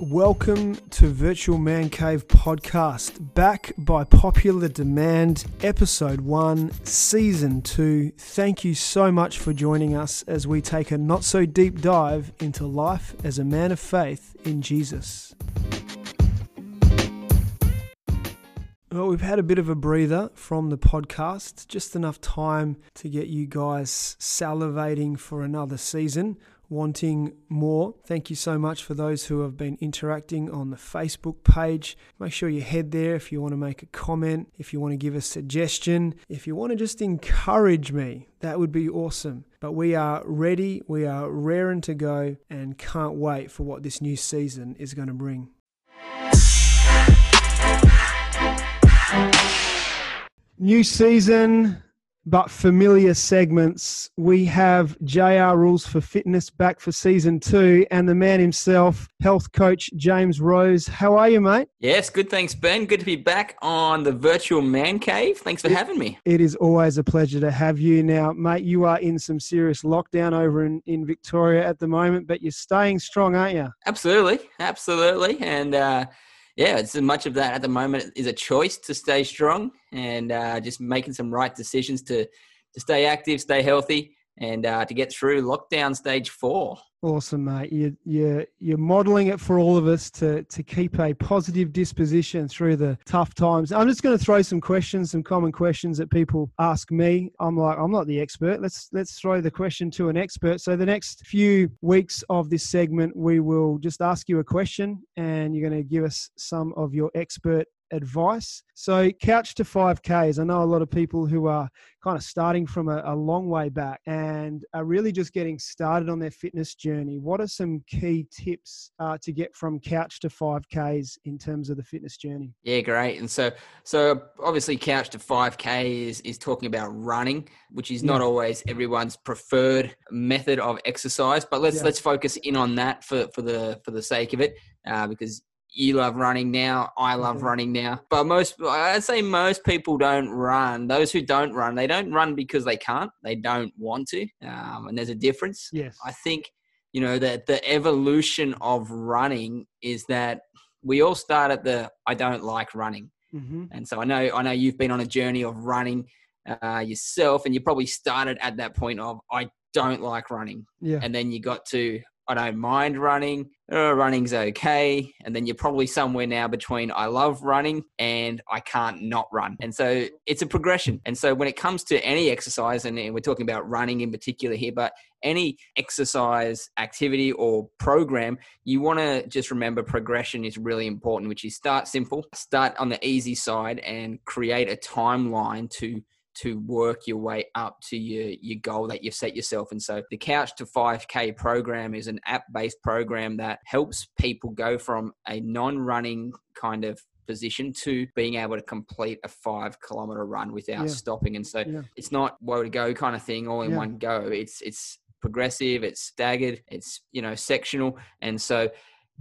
Welcome to Virtual Man Cave podcast, back by popular demand, episode one, season two. Thank you so much for joining us as we take a not so deep dive into life as a man of faith in Jesus. Well, we've had a bit of a breather from the podcast, just enough time to get you guys salivating for another season wanting more. Thank you so much for those who have been interacting on the Facebook page. Make sure you head there if you want to make a comment, if you want to give a suggestion, if you want to just encourage me. That would be awesome. But we are ready, we are raring to go, and can't wait for what this new season is going to bring. New season, but familiar segments. We have JR Rules for Fitness back for season two, and the man himself, health coach James Rose. How are you, mate? Yes, good. Thanks, Ben. Good to be back on the virtual man cave. Thanks for it, having me. It is always a pleasure to have you. Now, mate, you are in some serious lockdown over in, in Victoria at the moment, but you're staying strong, aren't you? Absolutely. Absolutely. And, uh, yeah, it's much of that at the moment is a choice to stay strong and uh, just making some right decisions to to stay active, stay healthy, and uh, to get through lockdown stage four. Awesome, mate. You, you, you're modeling it for all of us to, to keep a positive disposition through the tough times. I'm just going to throw some questions, some common questions that people ask me. I'm like, I'm not the expert. Let's, let's throw the question to an expert. So, the next few weeks of this segment, we will just ask you a question and you're going to give us some of your expert advice. So, couch to 5Ks. I know a lot of people who are kind of starting from a, a, long way back and are really just getting started on their fitness journey. What are some key tips uh, to get from couch to 5Ks in terms of the fitness journey? Yeah, great. And so, so obviously, couch to 5K is, is talking about running, which is not always everyone's preferred method of exercise. But let's yeah. let's focus in on that for, for the for the sake of it, uh, because you love running now. I love mm-hmm. running now. But most, I'd say most people don't run. Those who don't run, they don't run because they can't. They don't want to. Um, and there's a difference. Yes. I think, you know, that the evolution of running is that we all start at the I don't like running. Mm-hmm. And so I know, I know you've been on a journey of running uh, yourself, and you probably started at that point of I don't like running. Yeah. And then you got to I don't mind running. Oh, running's okay. And then you're probably somewhere now between I love running and I can't not run. And so it's a progression. And so when it comes to any exercise, and we're talking about running in particular here, but any exercise activity or program, you want to just remember progression is really important, which is start simple, start on the easy side and create a timeline to to work your way up to your, your goal that you've set yourself. And so the Couch to 5K program is an app based program that helps people go from a non running kind of position to being able to complete a five kilometer run without yeah. stopping. And so yeah. it's not woe to go kind of thing all in yeah. one go. It's, it's, progressive it's staggered it's you know sectional and so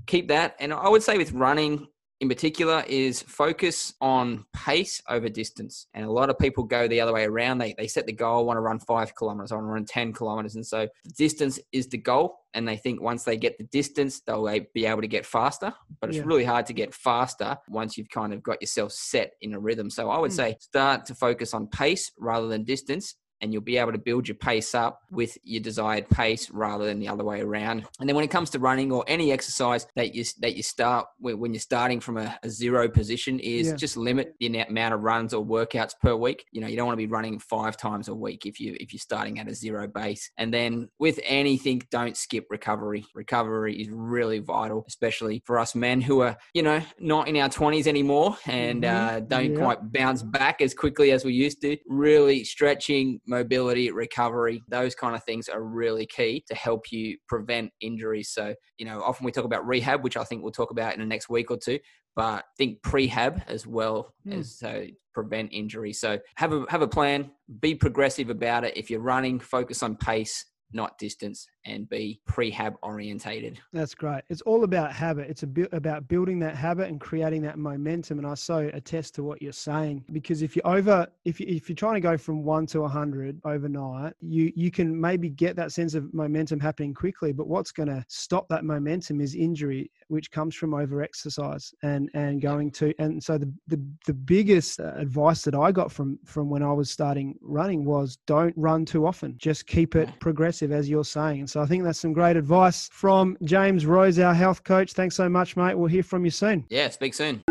keep that and i would say with running in particular is focus on pace over distance. And a lot of people go the other way around. They, they set the goal, I want to run five kilometers, I want to run 10 kilometers. And so the distance is the goal. And they think once they get the distance, they'll be able to get faster. But it's yeah. really hard to get faster once you've kind of got yourself set in a rhythm. So I would mm. say start to focus on pace rather than distance and you'll be able to build your pace up with your desired pace rather than the other way around. And then when it comes to running or any exercise that you that you start when you're starting from a, a zero position is yeah. just limit the amount of runs or workouts per week. You know, you don't want to be running five times a week if you if you're starting at a zero base. And then with anything, don't skip recovery. Recovery is really vital, especially for us men who are you know not in our 20s anymore and mm-hmm. uh, don't yeah. quite bounce back as quickly as we used to. Really stretching mobility, recovery, those kind of things are really key to help you prevent injuries. So, you know, often we talk about rehab, which I think we'll talk about in the next week or two, but think prehab as well mm. as to prevent injury. So have a have a plan, be progressive about it. If you're running, focus on pace, not distance, and be prehab orientated. That's great. It's all about habit. It's a bit about building that habit and creating that momentum. And I so attest to what you're saying because if you're over, if you if you're trying to go from one to a hundred overnight, you you can maybe get that sense of momentum happening quickly. But what's going to stop that momentum is injury, which comes from over exercise and and going to. And so the the the biggest uh, advice that I got from from when I was starting running was don't run too often. Just keep it progressive, as you're saying. And so I think that's some great advice from James Rose, our health coach. Thanks so much, mate. We'll hear from you soon. Yeah, speak soon.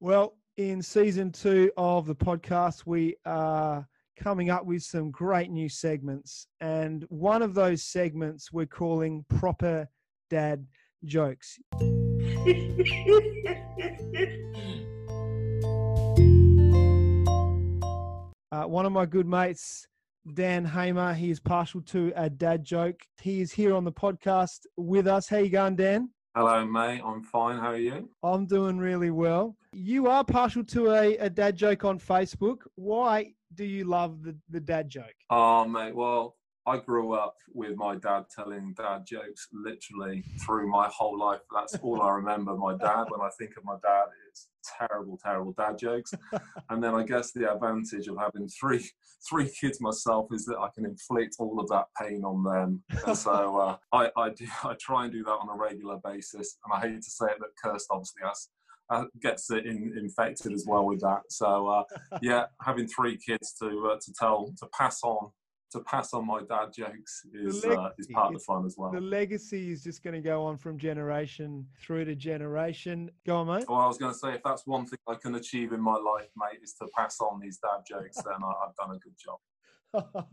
Well, in season two of the podcast, we are coming up with some great new segments. And one of those segments we're calling Proper Dad Jokes. Uh, one of my good mates, Dan Hamer, he is partial to a dad joke. He is here on the podcast with us. How you going, Dan? Hello, mate. I'm fine. How are you? I'm doing really well. You are partial to a, a dad joke on Facebook. Why do you love the, the dad joke? Oh, mate. Well, I grew up with my dad telling dad jokes literally through my whole life. That's all I remember. My dad, when I think of my dad, terrible, terrible dad jokes. and then I guess the advantage of having three three kids myself is that I can inflict all of that pain on them. And so uh, I, I do I try and do that on a regular basis. And I hate to say it, but Kirst obviously has. Uh, gets it in, infected as well with that. So uh, yeah, having three kids to uh, to tell to pass on to pass on my dad jokes is uh, is part of the fun as well. The legacy is just going to go on from generation through to generation. Go on, mate. Well, I was going to say if that's one thing I can achieve in my life, mate, is to pass on these dad jokes, then I, have done a good job.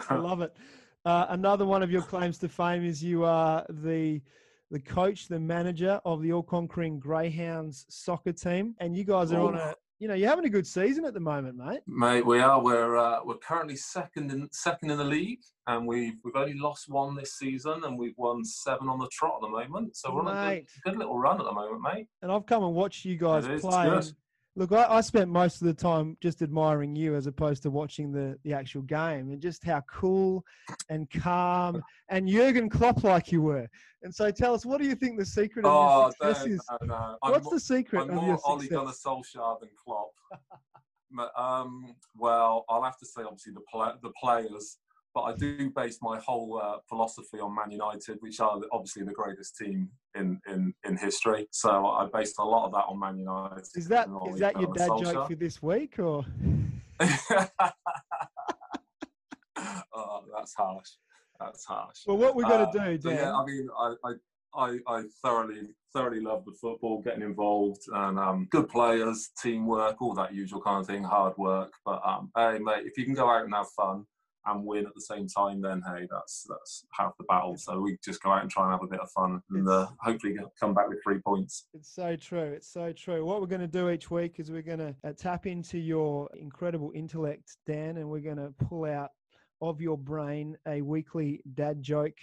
I love it. Uh, another one of your claims to fame is you are the the coach, the manager of the all conquering Greyhounds soccer team, and you guys are on a you know, you're having a good season at the moment, mate. Mate, we are. We're uh, we're currently second in second in the league, and we've we've only lost one this season, and we've won seven on the trot at the moment. So we're mate. on a good, good, little run at the moment, mate. And I've come and watched you guys play. Look, I, I, spent most of the time just admiring you as opposed to watching the, the actual game and just how cool and calm and Jurgen Klopp like you were. And so tell us, what do you think the secret of oh, your success is? No, no. What's I'm the secret I'm of more your Ole Gunnar Solskjaer than Klopp. um, well, I'll have to say, obviously, the, play, the players but I do base my whole uh, philosophy on Man United, which are obviously the greatest team in, in, in history. So I based a lot of that on Man United. Is that is that your dad joke for this week, or? oh, that's harsh. That's harsh. Well, what we're going to uh, do, Dan? Yeah, I mean, I, I I, I, thoroughly thoroughly love the football, getting involved, and um, good players, teamwork, all that usual kind of thing, hard work. But um, hey, mate, if you can go out and have fun, and win at the same time, then hey, that's that's half the battle. So we just go out and try and have a bit of fun, and uh, hopefully come back with three points. It's so true. It's so true. What we're going to do each week is we're going to uh, tap into your incredible intellect, Dan, and we're going to pull out of your brain a weekly dad joke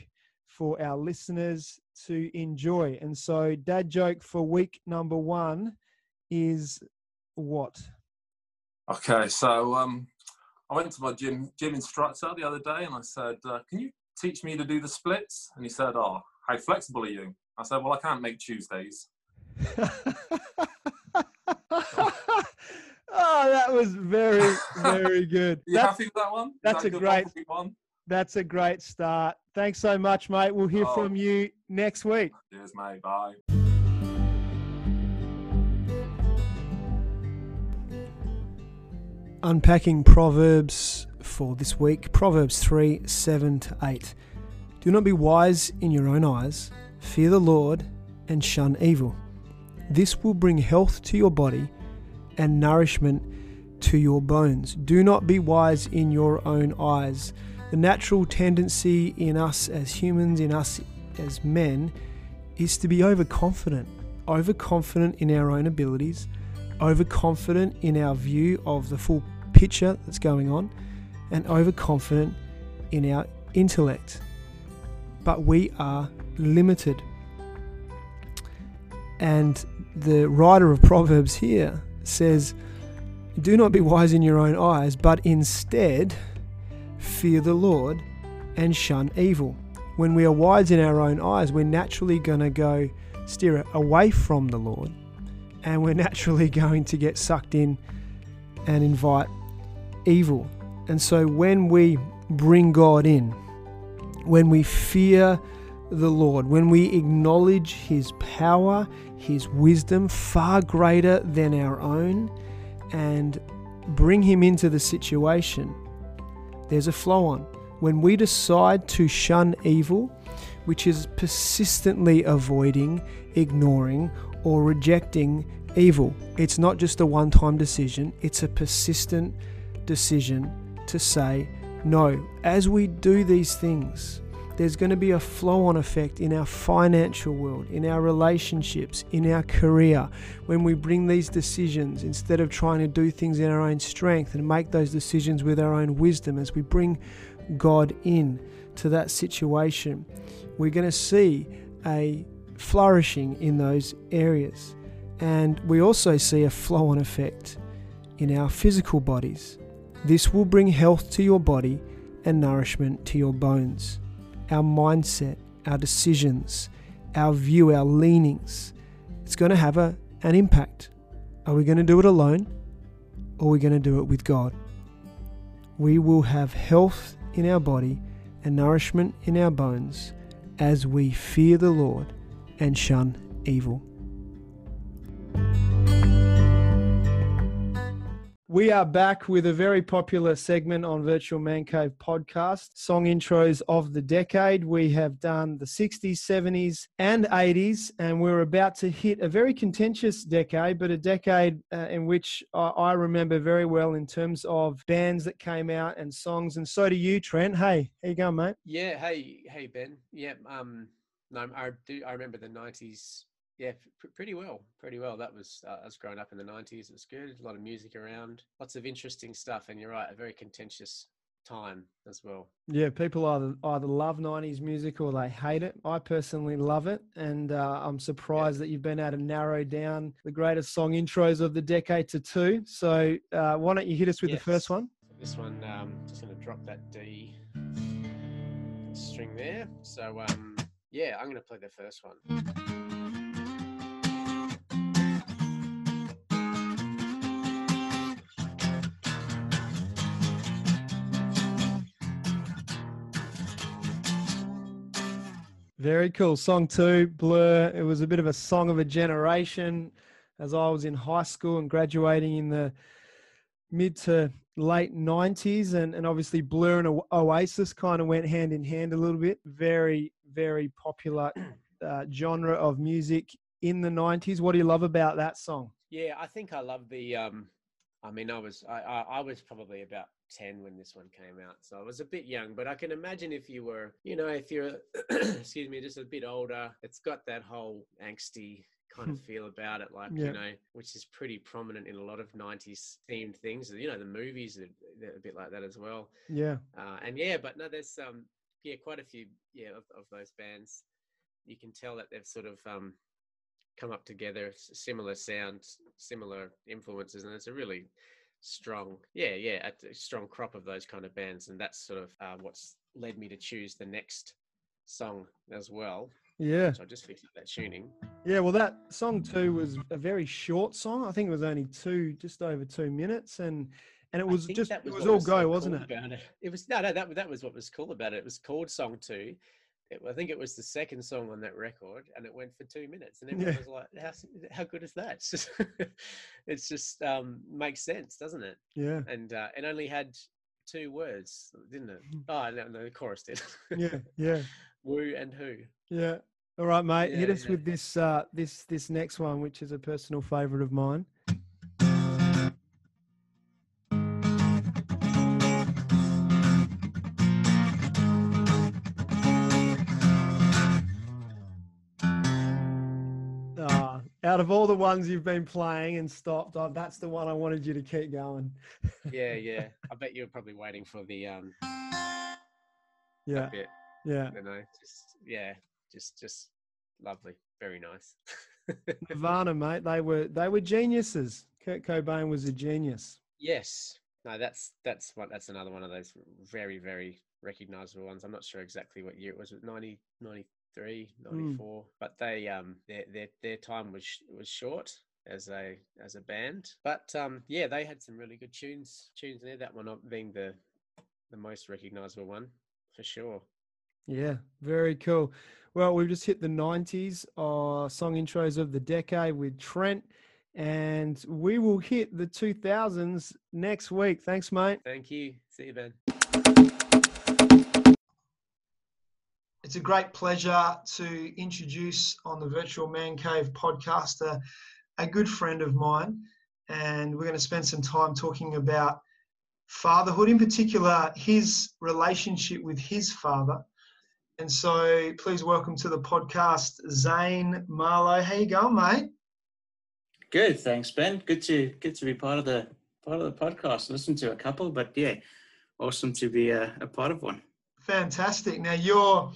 for our listeners to enjoy. And so, dad joke for week number one is what? Okay, so um, I went to my gym gym instructor the other day and I said, uh, "Can you teach me to do the splits?" And he said, "Oh, how flexible are you?" I said, "Well, I can't make Tuesdays." oh, that was very, very good. you that's, happy with that one? That's that a, great one. That's a great start. Thanks so much, mate. We'll hear oh. from you next week. Cheers, mate. Bye. Unpacking Proverbs for this week Proverbs 3 7 to 8. Do not be wise in your own eyes, fear the Lord, and shun evil. This will bring health to your body and nourishment to your bones. Do not be wise in your own eyes. The natural tendency in us as humans, in us as men, is to be overconfident, overconfident in our own abilities, overconfident in our view of the full picture that's going on and overconfident in our intellect. But we are limited. And the writer of Proverbs here says, Do not be wise in your own eyes, but instead fear the Lord and shun evil. When we are wise in our own eyes, we're naturally going to go steer away from the Lord and we're naturally going to get sucked in and invite evil. And so when we bring God in, when we fear the Lord, when we acknowledge His power, His wisdom far greater than our own, and bring Him into the situation, there's a flow on. When we decide to shun evil, which is persistently avoiding, ignoring, or rejecting evil, it's not just a one time decision, it's a persistent decision to say no. As we do these things, there's going to be a flow on effect in our financial world, in our relationships, in our career. When we bring these decisions, instead of trying to do things in our own strength and make those decisions with our own wisdom, as we bring God in to that situation, we're going to see a flourishing in those areas. And we also see a flow on effect in our physical bodies. This will bring health to your body and nourishment to your bones our mindset, our decisions, our view, our leanings. It's going to have a, an impact. Are we going to do it alone or are we going to do it with God? We will have health in our body and nourishment in our bones as we fear the Lord and shun evil. We are back with a very popular segment on Virtual Man Cave podcast, song intros of the decade. We have done the 60s, 70s, and 80s, and we're about to hit a very contentious decade, but a decade uh, in which I, I remember very well in terms of bands that came out and songs. And so do you, Trent. Hey, how you going, mate? Yeah. Hey, hey, Ben. Yeah. Um. No, I do. I remember the 90s yeah, p- pretty well, pretty well. That was uh, I was growing up in the '90s. It was good. A lot of music around, lots of interesting stuff. And you're right, a very contentious time as well. Yeah, people either either love '90s music or they hate it. I personally love it, and uh, I'm surprised yeah. that you've been able to narrow down the greatest song intros of the decade to two. So uh, why don't you hit us with yes. the first one? This one, um, just going to drop that D string there. So um, yeah, I'm going to play the first one. Very cool. Song two, Blur. It was a bit of a song of a generation as I was in high school and graduating in the mid to late 90s. And, and obviously, Blur and Oasis kind of went hand in hand a little bit. Very, very popular uh, genre of music in the 90s. What do you love about that song? Yeah, I think I love the. Um, I mean, I was I, I, I was probably about 10 when this one came out. So I was a bit young, but I can imagine if you were, you know, if you're, excuse me, just a bit older, it's got that whole angsty kind of feel about it, like, yeah. you know, which is pretty prominent in a lot of 90s themed things. You know, the movies are, a bit like that as well. Yeah. Uh, and yeah, but no, there's, um, yeah, quite a few, yeah, of, of those bands. You can tell that they've sort of, um, come up together, similar sound, similar influences, and it's a really strong, yeah, yeah, a, strong crop of those kind of bands, and that's sort of uh, what's led me to choose the next song as well. Yeah, so I just fixed up that tuning. Yeah, well, that song too was a very short song. I think it was only two, just over two minutes, and and it was just was it was all was go, so wasn't cool it? it? It was no, no. That that was what was cool about it. It was called Song Two, it, I think it was the second song on that record, and it went for two minutes, and everyone yeah. was like, "How how good is that?" It's just, it's just um, makes sense, doesn't it? Yeah. And uh, it only had two words, didn't it? Hmm. Oh no, no, the chorus did. yeah, yeah. Woo and who. Yeah. All right, mate. Yeah, Hit us yeah. with this uh, this this next one, which is a personal favourite of mine. Out of all the ones you've been playing and stopped, oh, that's the one I wanted you to keep going. yeah, yeah. I bet you're probably waiting for the um. Yeah. Bit. Yeah. You know, just yeah, just just lovely, very nice. Nirvana, mate. They were they were geniuses. Kurt Cobain was a genius. Yes, no, that's that's what that's another one of those very very recognizable ones. I'm not sure exactly what year it was. It 90, 93, 94, mm. but they um their their their time was was short as a as a band. But um yeah, they had some really good tunes tunes there. That one being the the most recognizable one for sure. Yeah, very cool. Well, we've just hit the 90s uh, song intros of the decade with Trent, and we will hit the 2000s next week. Thanks, mate. Thank you. See you, Ben. It's a great pleasure to introduce on the Virtual Man Cave podcast a, a good friend of mine, and we're going to spend some time talking about fatherhood, in particular, his relationship with his father and so please welcome to the podcast, Zane Marlowe. How you going, mate? Good, thanks, Ben. Good to good to be part of the part of the podcast. Listen to a couple, but yeah, awesome to be a, a part of one. Fantastic. Now you're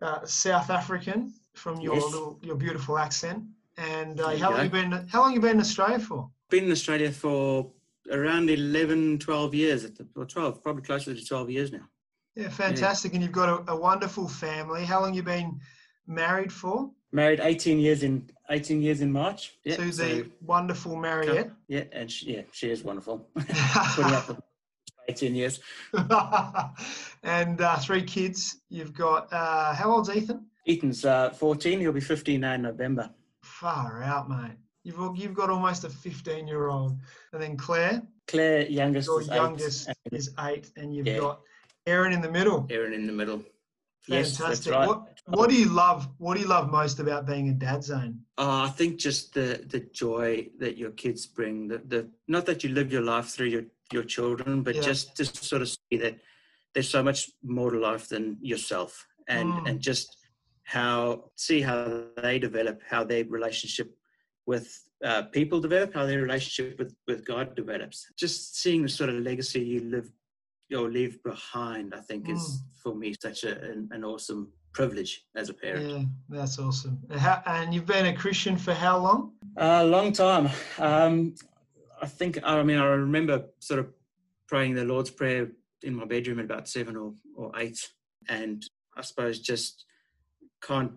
uh, South African from your yes. little your beautiful accent. And uh, how long you been? How long you been in Australia for? Been in Australia for around 11, 12 years, or 12, probably closer to 12 years now. Yeah, fantastic. Yeah. And you've got a, a, wonderful family. How long you been married for? Married 18 years in 18 years in March. Yeah, so, the wonderful Mariette. Yeah, and she, yeah, she is wonderful. Putting up 18 years. and uh, three kids. You've got uh, how old's Ethan? Ethan's uh, 14. He'll be 15 now in November. Far out, mate. You've you've got almost a 15 year old, and then Claire. Claire, youngest. Your is youngest eight. is eight, and you've yeah. got Aaron in the middle. Aaron in the middle. Fantastic. Yes, right. What, what do you love? What do you love most about being a dad, Zane? Uh, I think just the the joy that your kids bring. The, the not that you live your life through your your children, but yeah. just to sort of see that there's so much more to life than yourself, and mm. and just how see how they develop, how their relationship with uh, people develop, how their relationship with with God develops. Just seeing the sort of legacy you live or leave behind, I think, is mm. for me such a, an, an, awesome privilege as a parent. Yeah, that's awesome. How, and you've been a Christian for how long? A uh, long time. Um, I think, I mean, I remember sort of praying the Lord's Prayer in my bedroom at about seven or, or eight. And I suppose just can't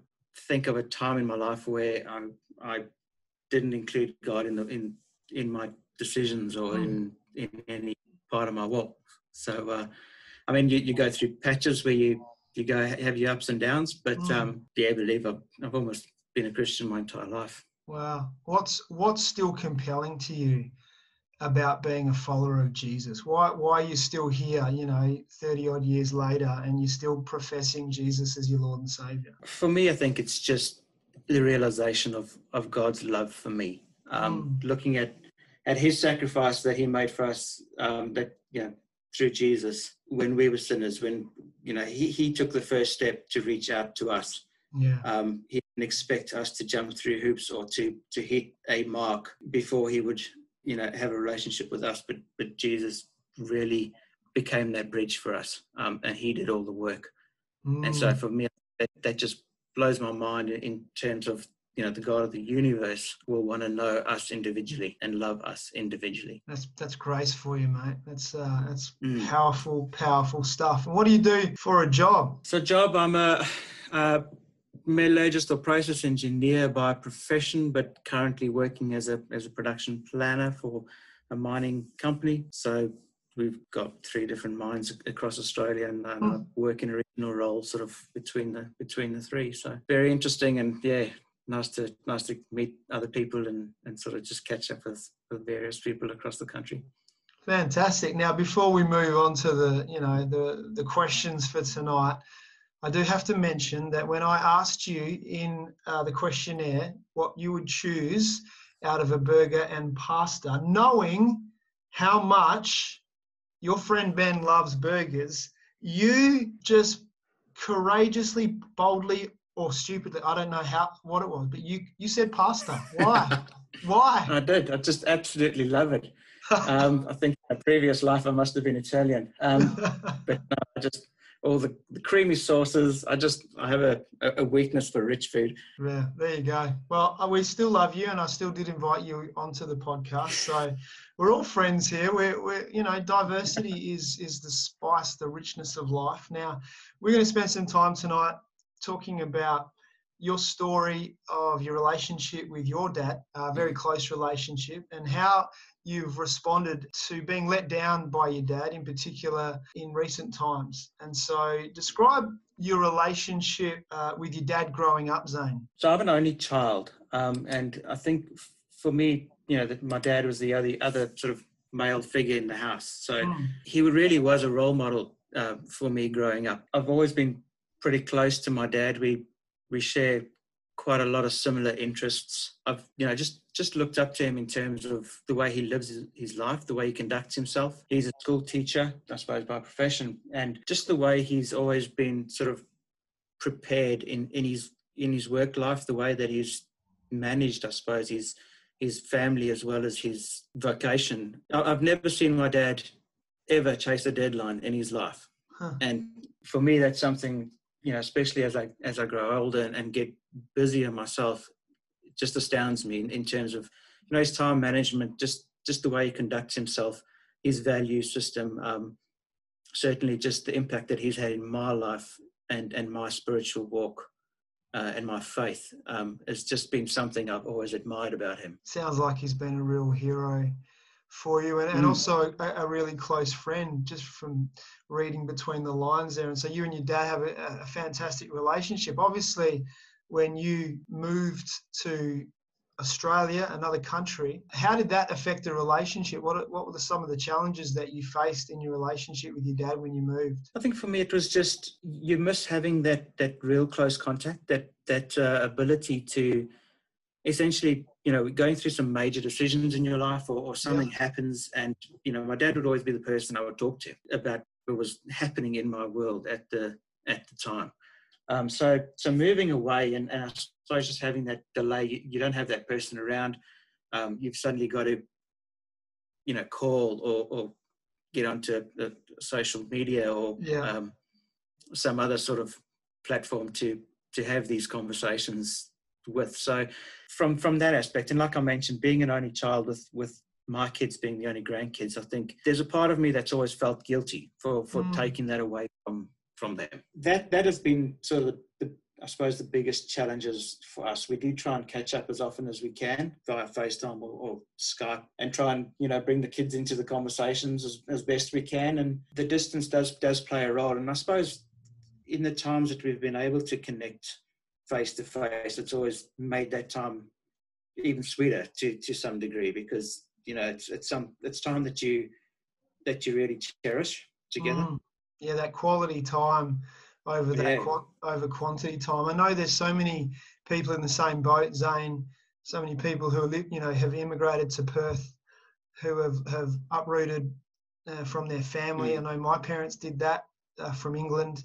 think of a time in my life where I, I didn't include God in the in in my decisions or in in any part of my walk. So, uh, I mean, you, you go through patches where you, you go have your ups and downs, but mm. um, yeah, I believe I've, I've almost been a Christian my entire life. Wow. What's, what's still compelling to you about being a follower of Jesus? Why, why are you still here, you know, 30 odd years later and you're still professing Jesus as your Lord and Savior? For me, I think it's just the realization of, of God's love for me. Um, mm. Looking at, at his sacrifice that he made for us, um, that, you know, through Jesus when we were sinners, when you know he, he took the first step to reach out to us. Yeah. Um, he didn't expect us to jump through hoops or to to hit a mark before he would you know have a relationship with us. But but Jesus really became that bridge for us, um, and he did all the work. Mm. And so mm. for me, that, that just blows my mind in terms of you know the god of the universe will want to know us individually and love us individually that's that's grace for you mate that's uh that's mm. powerful powerful stuff and what do you do for a job so job i'm a, a metallurgist or process engineer by profession but currently working as a as a production planner for a mining company so we've got three different mines across Australia, and, and mm. I work in a regional role, sort of between the between the three. So very interesting, and yeah, nice to nice to meet other people and, and sort of just catch up with, with various people across the country. Fantastic. Now, before we move on to the you know the the questions for tonight, I do have to mention that when I asked you in uh, the questionnaire what you would choose out of a burger and pasta, knowing how much your friend Ben loves burgers, you just courageously, boldly or stupidly, I don't know how what it was, but you you said pasta. Why? Why? I did. I just absolutely love it. Um, I think in a previous life I must have been Italian, um, but no, I just all the, the creamy sauces. I just I have a, a weakness for rich food. Yeah, there you go. Well, uh, we still love you, and I still did invite you onto the podcast. So we're all friends here. We're, we're you know, diversity is is the spice, the richness of life. Now, we're going to spend some time tonight talking about your story of your relationship with your dad, a very close relationship, and how you've responded to being let down by your dad, in particular in recent times. And so, describe your relationship uh, with your dad growing up, Zane. So I'm an only child, um, and I think for me, you know, that my dad was the only other sort of male figure in the house. So Mm. he really was a role model uh, for me growing up. I've always been pretty close to my dad. We we share quite a lot of similar interests. I've you know just just looked up to him in terms of the way he lives his, life, the way he conducts himself. He's a school teacher, I suppose, by profession, and just the way he's always been sort of prepared in in his in his work life, the way that he's managed, I suppose, his his family as well as his vocation. I've never seen my dad ever chase a deadline in his life, Huh. and for me, that's something you know, especially as I as I grow older and, and get busier myself, just astounds me in, in terms of you know his time management, just just the way he conducts himself, his value system. Um, certainly, just the impact that he's had in my life and and my spiritual walk uh, and my faith um, has just been something I've always admired about him. Sounds like he's been a real hero for you, and, and Mm. also a, a really close friend, just from reading between the lines there. And so, you and your dad have a, a fantastic relationship. Obviously, when you moved to Australia, another country, how did that affect the relationship? What what were the, some of the challenges that you faced in your relationship with your dad when you moved? I think for me it was just you miss having that that real close contact, that that uh, ability to essentially, you know, going through some major decisions in your life or, or something happens, and you know, my dad would always be the person I would talk to about what was happening in my world at the at the time. Um, so so moving away and, and I suppose just having that delay, you, you don't have that person around. Um, you've suddenly got to, you know, call or, or get onto the social media or Yeah. um, some other sort of platform to to have these conversations with. So from from that aspect, and like I mentioned, being an only child with with my kids being the only grandkids, I think there's a part of me that's always felt guilty for for Mm. taking that away from from them. That that has been sort of the, the I suppose the biggest challenges for us. We do try and catch up as often as we can via FaceTime or, or Skype and try and, you know, bring the kids into the conversations as, as best we can. And the distance does does play a role. And I suppose in the times that we've been able to connect face to face, it's always made that time even sweeter to to some degree because, you know, it's it's some it's time that you that you really cherish together. Mm. Yeah, that quality time over that Yeah. qua- over quantity time. I know there's so many people in the same boat, Zane. So many people who are, you know have immigrated to Perth, who have have uprooted uh, from their family. Mm. I know my parents did that uh, from England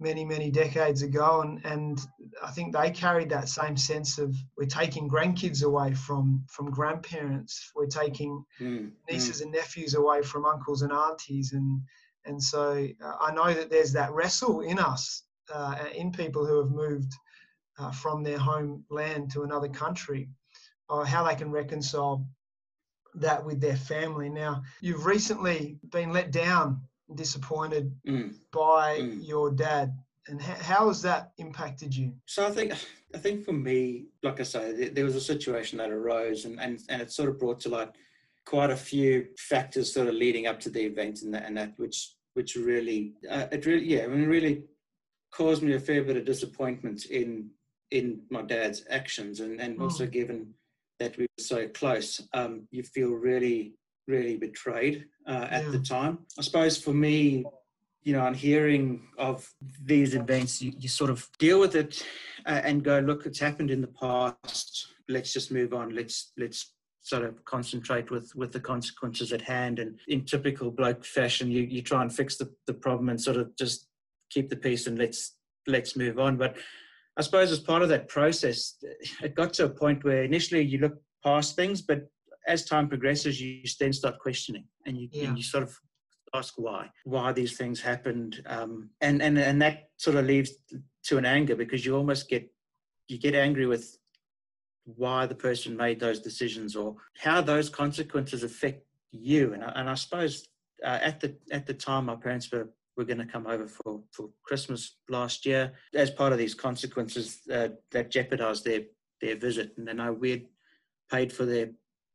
many many decades ago, and and I think they carried that same sense of we're taking grandkids away from from grandparents. We're taking Mm, mm. nieces and nephews away from uncles and aunties and and so uh, I know that there's that wrestle in us uh, in people who have moved uh, from their homeland to another country or how they can reconcile that with their family now you've recently been let down disappointed Mm. by Mm. your dad and how, how has that impacted you So I think I think for me, like I say, there, there was a situation that arose, and, and and it sort of brought to light quite a few factors sort of leading up to the event, and that and that which which really uh, it really yeah, I mean, really caused me a fair bit of disappointment in in my dad's actions, and and also given that we were so close, um, you feel really really betrayed uh, at the time. I suppose for me, you know, on hearing of these events, you, you sort of deal with it uh, and go, look, it's happened in the past. Let's just move on. Let's let's sort of concentrate with with the consequences at hand. And in typical bloke fashion, you you try and fix the, the problem and sort of just keep the peace and let's let's move on. But I suppose as part of that process, it got to a point where initially you look past things, but as time progresses, you then start questioning and you, Yeah. and you sort of ask why, why these things happened, um, and and and that sort of leads to an anger because you almost get you get angry with why the person made those decisions or how those consequences affect you. And I, and I suppose uh, at the at the time, my parents were were going to come over for for Christmas last year as part of these consequences uh, that jeopardized their their visit, and then I we'd paid for their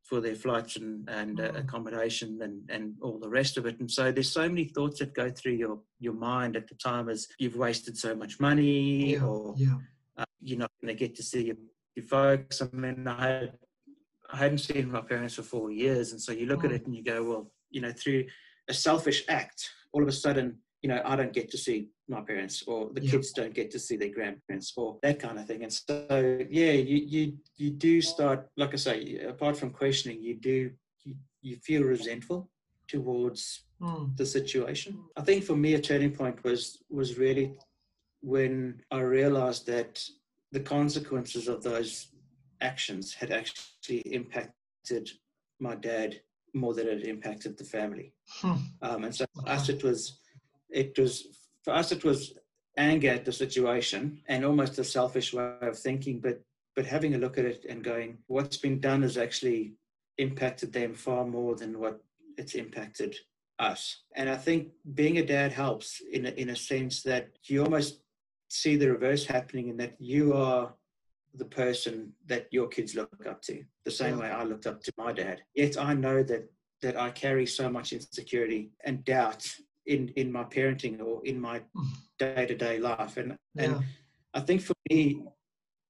for their flights and, and uh, accommodation and, and all the rest of it. And so there's so many thoughts that go through your, your mind at the time as you've wasted so much money Yeah, or yeah. uh, you're not going to get to see your folks. I mean, I, had, I hadn't seen my parents for four years. And so you look at Mm. it and you go, well, you know, through a selfish act, all of a sudden, you know, I don't get to see my parents or the Yeah. kids don't get to see their grandparents or that kind of thing. And so, yeah, you, you, you do start, like I say, apart from questioning, you do, you, you feel resentful towards Mm. the situation. I think for me, a turning point was was really when I realized that the consequences of those actions had actually impacted my dad more than it impacted the family. Hmm. Um, and so for us, it was, it was for us, it was anger at the situation and almost a selfish way of thinking. But but having a look at it and going, what's been done has actually impacted them far more than what it's impacted us. And I think being a dad helps in a, in a sense that you almost see the reverse happening in that you are the person that your kids look up to, the same way I looked up to my dad. Yet I know that that I carry so much insecurity and doubt in in my parenting or in my day to day life. And and I think for me,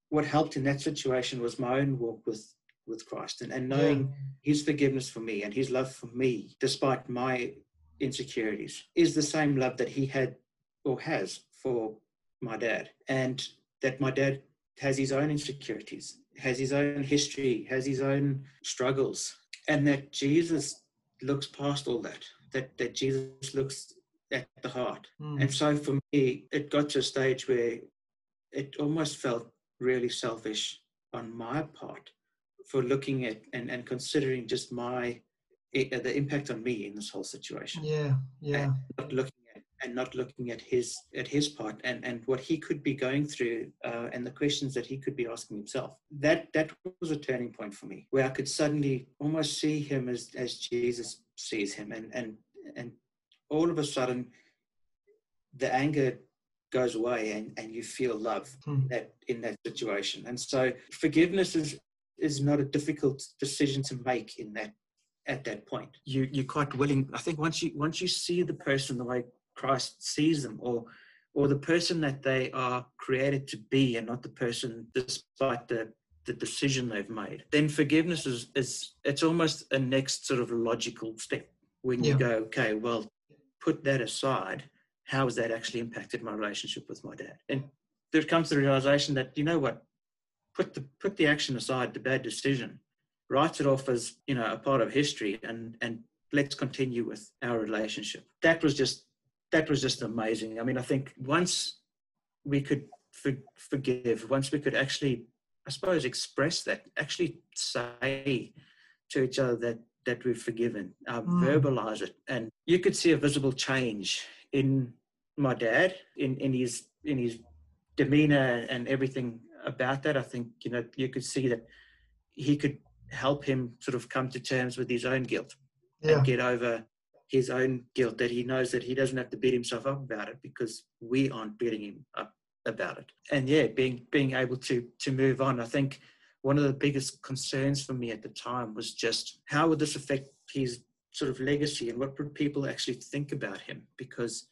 what helped in that situation was my own walk with with Christ and, and knowing his forgiveness for me and his love for me, despite my insecurities, is the same love that he had or has for my dad. And that my dad has his own insecurities, has his own history, has his own struggles, and that Jesus looks past all that, that, that Jesus looks at the heart. Mm. And so for me, it got to a stage where it almost felt really selfish on my part for looking at and, and considering just my the impact on me in this whole situation Yeah, yeah, not looking and not looking at his at his part and and what he could be going through uh, and the questions that he could be asking himself. That that was a turning point for me where i could suddenly almost see him as as jesus sees him. And and and all of a sudden the anger goes away and and you feel love Hmm. in that in that situation. And so forgiveness is is not a difficult decision to make in that at that point. You you're quite willing i think once you once you see the person the way christ sees them or or the person that they are created to be and not the person despite the the decision they've made. Then forgiveness is is it's almost a next sort of logical step when you Yeah. go okay well put that aside how has that actually impacted my relationship with my dad? And there comes the realization that you know what put the put the action aside the bad decision write it off as you know a part of history and and let's continue with our relationship. That was just that was just amazing. I mean i think once we could for, forgive once we could actually i suppose express that actually say to each other that that we've forgiven uh, Mm. verbalize it. And you could see a visible change in my dad in in his in his demeanor and everything about that. I think you know you could see that he could help him sort of come to terms with his own guilt yeah, and get over his own guilt that he knows that he doesn't have to beat himself up about it because we aren't beating him up about it and yeah being being able to to move on i think one of the biggest concerns for me at the time was just how would this affect his sort of legacy and what would people actually think about him because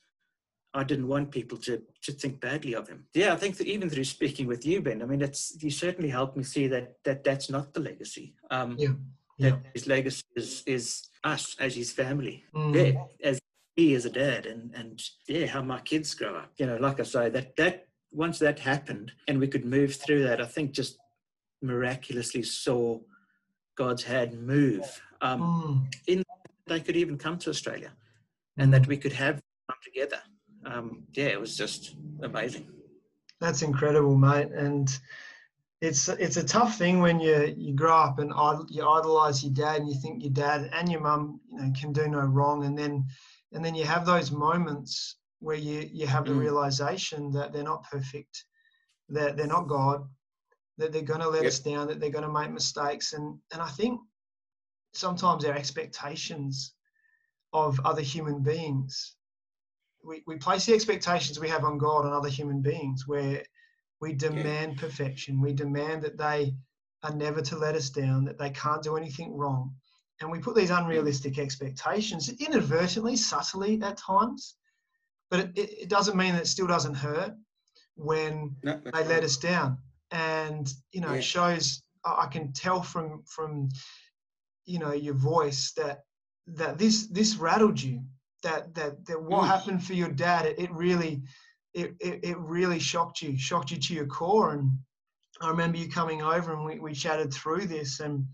I didn't want people to to think badly of him. Yeah, I think that even through speaking with you, Ben, I mean, it's you certainly helped me see that that that's not the legacy. Um, Yeah, that yeah. his legacy is is us as his family. Mm. Yeah, as he as a dad, and and yeah, how my kids grow up. You know, like I say, that that once that happened and we could move through that, I think just miraculously saw God's hand move. Um, Mm. they could even come to Australia, and that we could have time together. Um, yeah, it was just amazing. That's incredible, mate. And it's it's a tough thing when you you grow up and idol, you idolize your dad and you think your dad and your mum you know can do no wrong, and then and then you have those moments where you you have the Mm. realization that they're not perfect, that they're not God, that they're going to let Yep. us down, that they're going to make mistakes, and and I think sometimes our expectations of other human beings, we we place the expectations we have on God on other human beings, where we demand perfection, we demand that they are never to let us down, that they can't do anything wrong. And we put these unrealistic expectations inadvertently, subtly at times, but it, it doesn't mean that it still doesn't hurt when No, they let right. us down. And you know, Yeah. it shows. I I can tell from from you know your voice that that this this rattled you. That that that what Mm. happened for your dad, it, it really it, it it really shocked you, shocked you to your core. And I remember you coming over and we, we chatted through this, and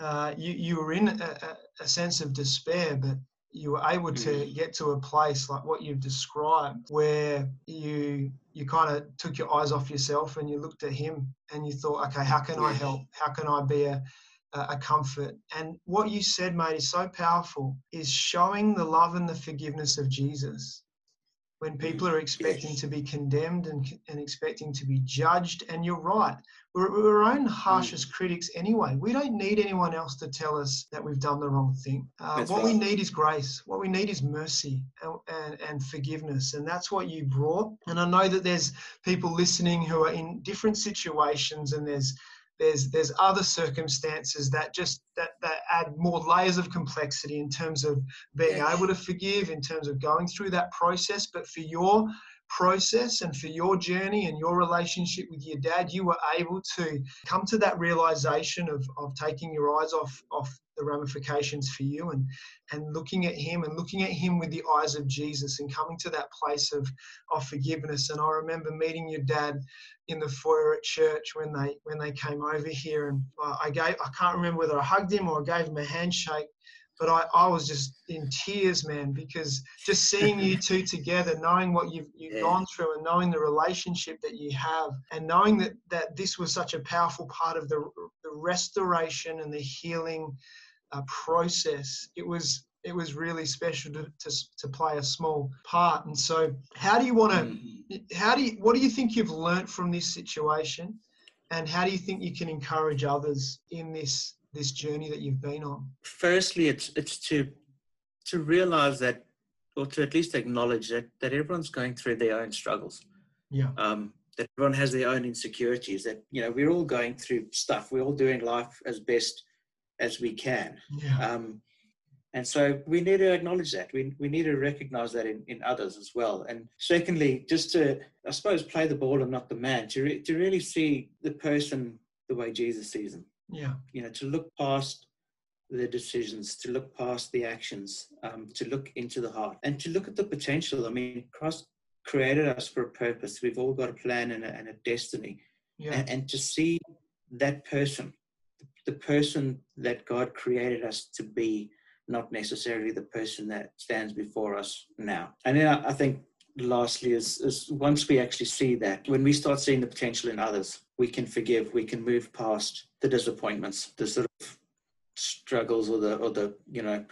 uh, you you were in a, a, sense of despair, but you were able to Mm. get to a place like what you've described, where you you kind of took your eyes off yourself and you looked at him and you thought, okay, how can I help? How can I be a a a comfort? And what you said, mate, is so powerful. Is showing the love and the forgiveness of Jesus when people are expecting to be condemned and, and expecting to be judged. And you're right, we're, we're our own harshest critics anyway. We don't need anyone else to tell us that we've done the wrong thing. Uh, what we need is grace. What we need is mercy and, and, and forgiveness. And that's what you brought. And I know that there's people listening who are in different situations and there's there's there's other circumstances that just that that add more layers of complexity in terms of being Yeah. able to forgive in terms of going through that process but for your process and for your journey and your relationship with your dad you were able to come to that realization of, of taking your eyes off off the ramifications for you and and looking at him and looking at him with the eyes of jesus and coming to that place of of forgiveness. And i remember meeting your dad in the foyer at church when they when they came over here and I gave I can't remember whether I hugged him or I gave him a handshake but I, I was just in tears man because just seeing you two together knowing what you've, you've Yeah. gone through and knowing the relationship that you have and knowing that that this was such a powerful part of the, the restoration and the healing uh, process it was it was really special to, to, to play a small part and so how do you want to Mhm. how do you what do you think you've learnt from this situation and how do you think you can encourage others in this this journey that you've been on? Firstly, it's it's to to realize that, or to at least acknowledge that that everyone's going through their own struggles. yeah. Um, that everyone has their own insecurities that you know we're all going through stuff. We're all doing life as best as we can. Yeah. Um, and so we need to acknowledge that. We, we need to recognize that in, in others as well. And secondly just to i suppose play the ball and not the man to, re- to really see the person the way jesus sees them yeah. You know to look past the decisions to look past the actions um, to look into the heart and to look at the potential. I mean christ created us for a purpose. We've all got a plan and a, and a destiny. Yeah. And, and to see that person the person that god created us to be not necessarily the person that stands before us now. And then i, I think lastly is, is once we actually see that when we start seeing the potential in others we can forgive we can move past the disappointments the sort of struggles or the or the you know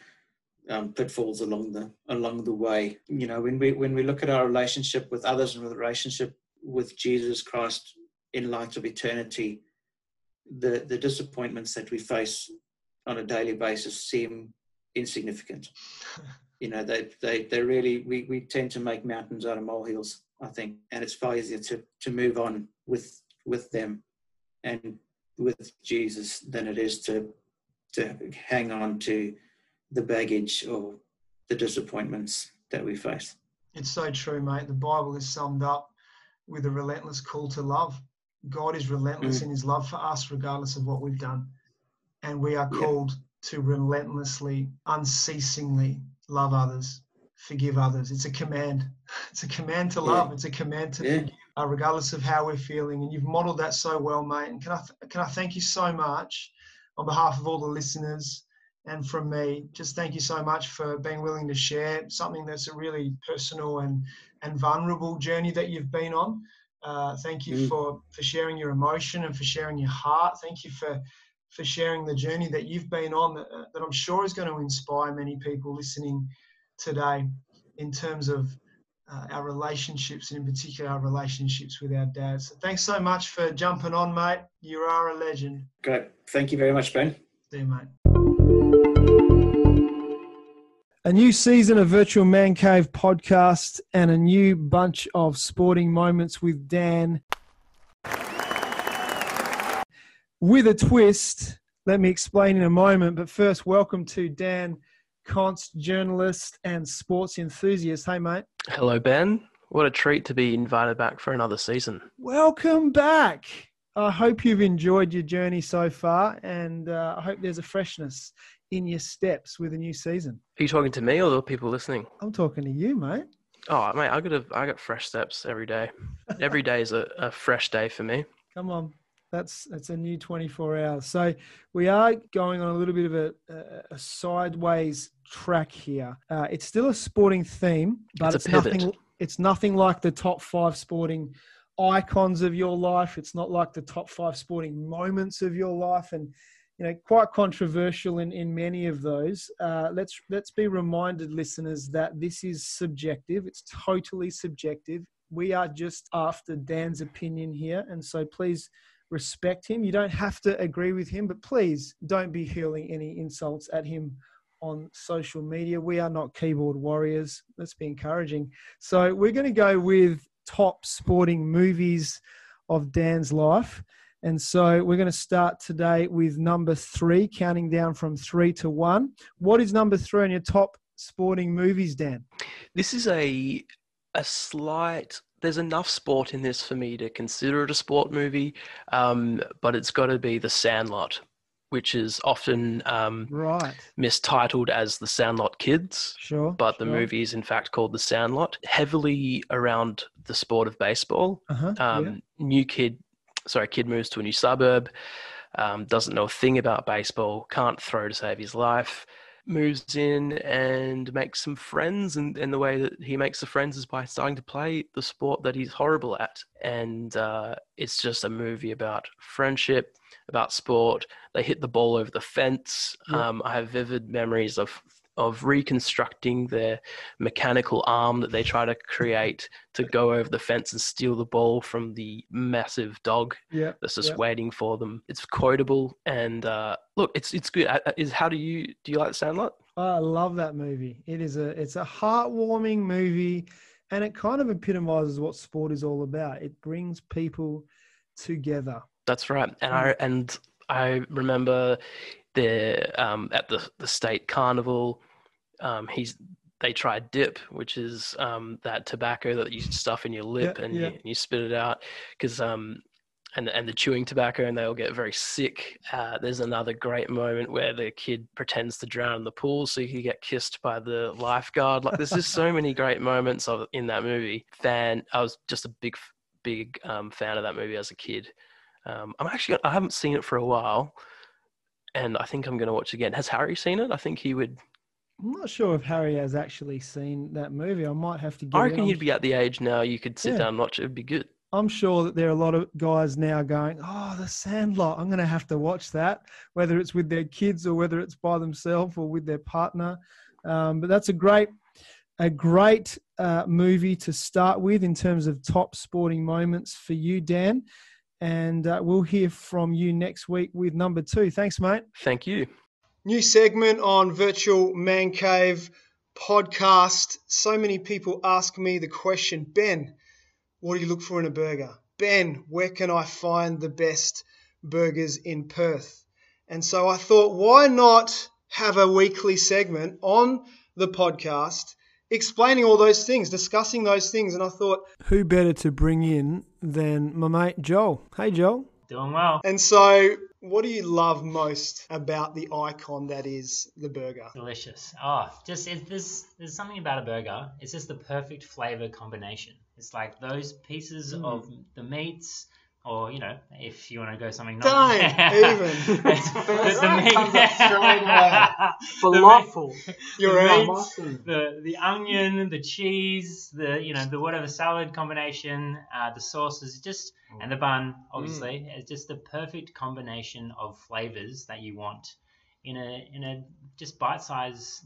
um, pitfalls along the along the way. You know when we when we look at our relationship with others and with relationship with jesus christ in light of eternity the the disappointments that we face on a daily basis seem insignificant. You know they they they really we we tend to make mountains out of molehills i think and it's far easier to to move on with with them and with jesus than it is to to hang on to the baggage or the disappointments that we face it's so true mate the bible is summed up with a relentless call to love god is relentless Mm. in his love for us regardless of what we've done and we are Yeah. called to relentlessly unceasingly love others forgive others it's a command it's a command to Yeah. love it's a command to Yeah. forgive uh, regardless of how we're feeling. And you've modeled that so well, mate. And can I, th- can I thank you so much on behalf of all the listeners and from me? Just thank you so much for being willing to share something that's a really personal and, and vulnerable journey that you've been on. Uh, thank you Mm. for, for sharing your emotion and for sharing your heart. Thank you for, for sharing the journey that you've been on that, uh, that I'm sure is going to inspire many people listening today in terms of uh, our relationships and in particular our relationships with our dads. So thanks so much for jumping on, mate. You are a legend. Great. Thank you very much, Ben. See you, mate. A new season of Virtual Man Cave podcast and a new bunch of sporting moments with Dan. With a twist, let me explain in a moment. But first, welcome to Dan Const, journalist and sports enthusiast. Hey, mate. Hello, Ben. What a treat to be invited back for another season. Welcome back. I hope you've enjoyed your journey so far, and uh, I hope there's a freshness in your steps with a new season. Are you talking to me or the people listening? I'm talking to you, mate. Oh, mate, I got a, I got fresh steps every day. Every day is a, a fresh day for me. Come on, that's that's a new 24 hours. So we are going on a little bit of a, a, a sideways track here. Uh, it's still a sporting theme, but It's it's, nothing. It's nothing like the top five sporting icons of your life. It's not like the top five sporting moments of your life, and you know, quite controversial in, in many of those. Uh, let's let's be reminded, listeners, that this is subjective. It's totally subjective. We are just after Dan's opinion here, and so please respect him. You don't have to agree with him, but please don't be hurling any insults at him on social media. We are not keyboard warriors. Let's be encouraging. So we're going to go with top sporting movies of Dan's life. And so we're going to start today with number three, counting down from three to one. What is number three on your top sporting movies, Dan? This is a a slight. There's enough sport in this for me to consider it a sport movie, um, but it's got to be The Sandlot, which is often um, Right. mistitled as The Sandlot Kids. Sure. But the movie is in fact called The Sandlot, heavily around the sport of baseball. Uh-huh. um, yeah. new kid sorry kid moves to a new suburb um, doesn't know a thing about baseball can't throw to save his life moves in and makes some friends and, and the way that he makes the friends is by starting to play the sport that he's horrible at. And uh, it's just a movie about friendship about sport. They hit the ball over the fence. Yeah. um, i have vivid memories of of reconstructing their mechanical arm that they try to create to go over the fence and steal the ball from the massive dog Yeah. that's just Yeah. waiting for them. It's quotable and uh, look, it's it's good. Uh, Is how do you do you like Sandlot? I love that movie. It is a it's a heartwarming movie, and it kind of epitomizes what sport is all about. It brings people together. That's right. And I and I remember the um, at the the state carnival, um, he's they tried dip, which is um, that tobacco that you stuff in your lip Yeah, and, yeah. You, and you spit it out because um, and and the chewing tobacco and they all get very sick. Uh, there's another great moment where the kid pretends to drown in the pool so he can get kissed by the lifeguard. Like there's just so many great moments of in that movie. Fan, I was just a big big um, fan of that movie as a kid. Um, I'm actually I haven't seen it for a while, and I think I'm going to watch it again. Has Harry seen it? I think he would. I'm not sure if Harry has actually seen that movie. I might have to get. I reckon you'd be at the age now you could sit Yeah. down and watch it. It'd be good. I'm sure that there are a lot of guys now going, "Oh, The Sandlot. I'm going to have to watch that, whether it's with their kids or whether it's by themselves or with their partner." Um, but that's a great, a great uh, movie to start with in terms of top sporting moments for you, Dan. And uh, we'll hear from you next week with number two. Thanks, mate. Thank you. New segment on Virtual Man Cave podcast. So many people ask me the question, Ben, what do you look for in a burger? Ben, where can I find the best burgers in Perth? And so I thought, why not have a weekly segment on the podcast explaining all those things, discussing those things? And I thought, who better to bring in than my mate Joel? Hey, Joel. Doing well. And so, what do you love most about the icon that is the burger? Delicious. Oh, just it, there's there's something about a burger. It's just the perfect flavor combination. It's like those pieces Mm. of the meats, or you know, if you want to go something. Don't even. It's First the one meat. comes up straight away. The meat- Falafel. You're the the the onion, the cheese, the you know the whatever salad combination, uh, the sauces, just and the bun, obviously, Mm. it's just the perfect combination of flavors that you want in a in a just bite size,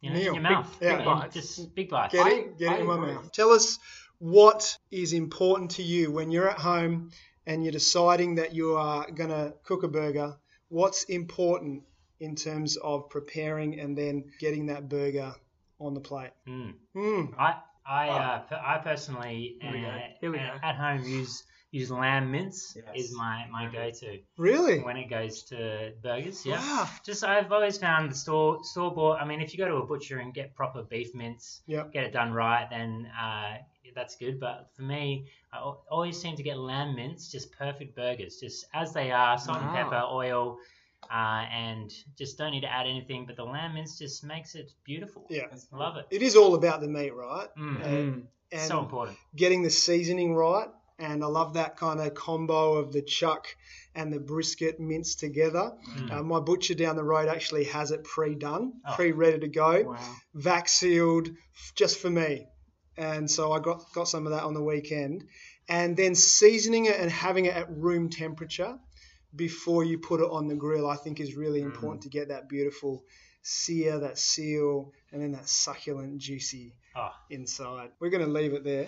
you know, Meal. in your mouth. yeah. Big, bites. Just big bites. Get it, get it I in my mouth. Tell us what is important to you when you're at home and you're deciding that you are going to cook a burger. What's important in terms of preparing and then getting that burger on the plate? Mm. Mm. I I uh, I personally Here we go. uh, Here we go. at home use use lamb mince Yes. is my my go to Really? when it goes to burgers. Yeah. Wow. Just I've always found the store store bought. I mean, if you go to a butcher and get proper beef mince, Yep. get it done right, then uh, that's good. But for me, I always seem to get lamb mince, just perfect burgers, just as they are, salt and pepper, oil, uh, and just don't need to add anything. But the lamb mince just makes it beautiful. Yeah. I love it. It is all about the meat, right? Mm. And, and so important. getting the seasoning right. And I love that kind of combo of the chuck and the brisket minced together. Mm. Uh, my butcher down the road actually has it pre-done, Oh. pre-ready to go, Wow. vac sealed, just for me. And so I got got some of that on the weekend, and then seasoning it and having it at room temperature before you put it on the grill, I think is really important to get that beautiful sear, that seal, and then that succulent, juicy Oh. inside. We're going to leave it there.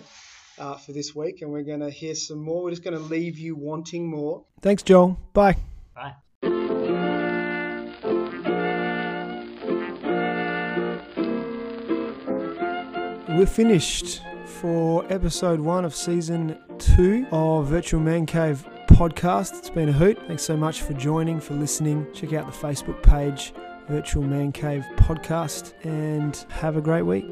Uh, for this week, and we're going to hear some more. We're just going to leave you wanting more. Thanks, Joel. Bye. Bye. We're finished for episode one of season two of Virtual Man Cave podcast. It's been a hoot. Thanks so much for joining, for listening. Check out the Facebook page, Virtual Man Cave Podcast, and have a great week.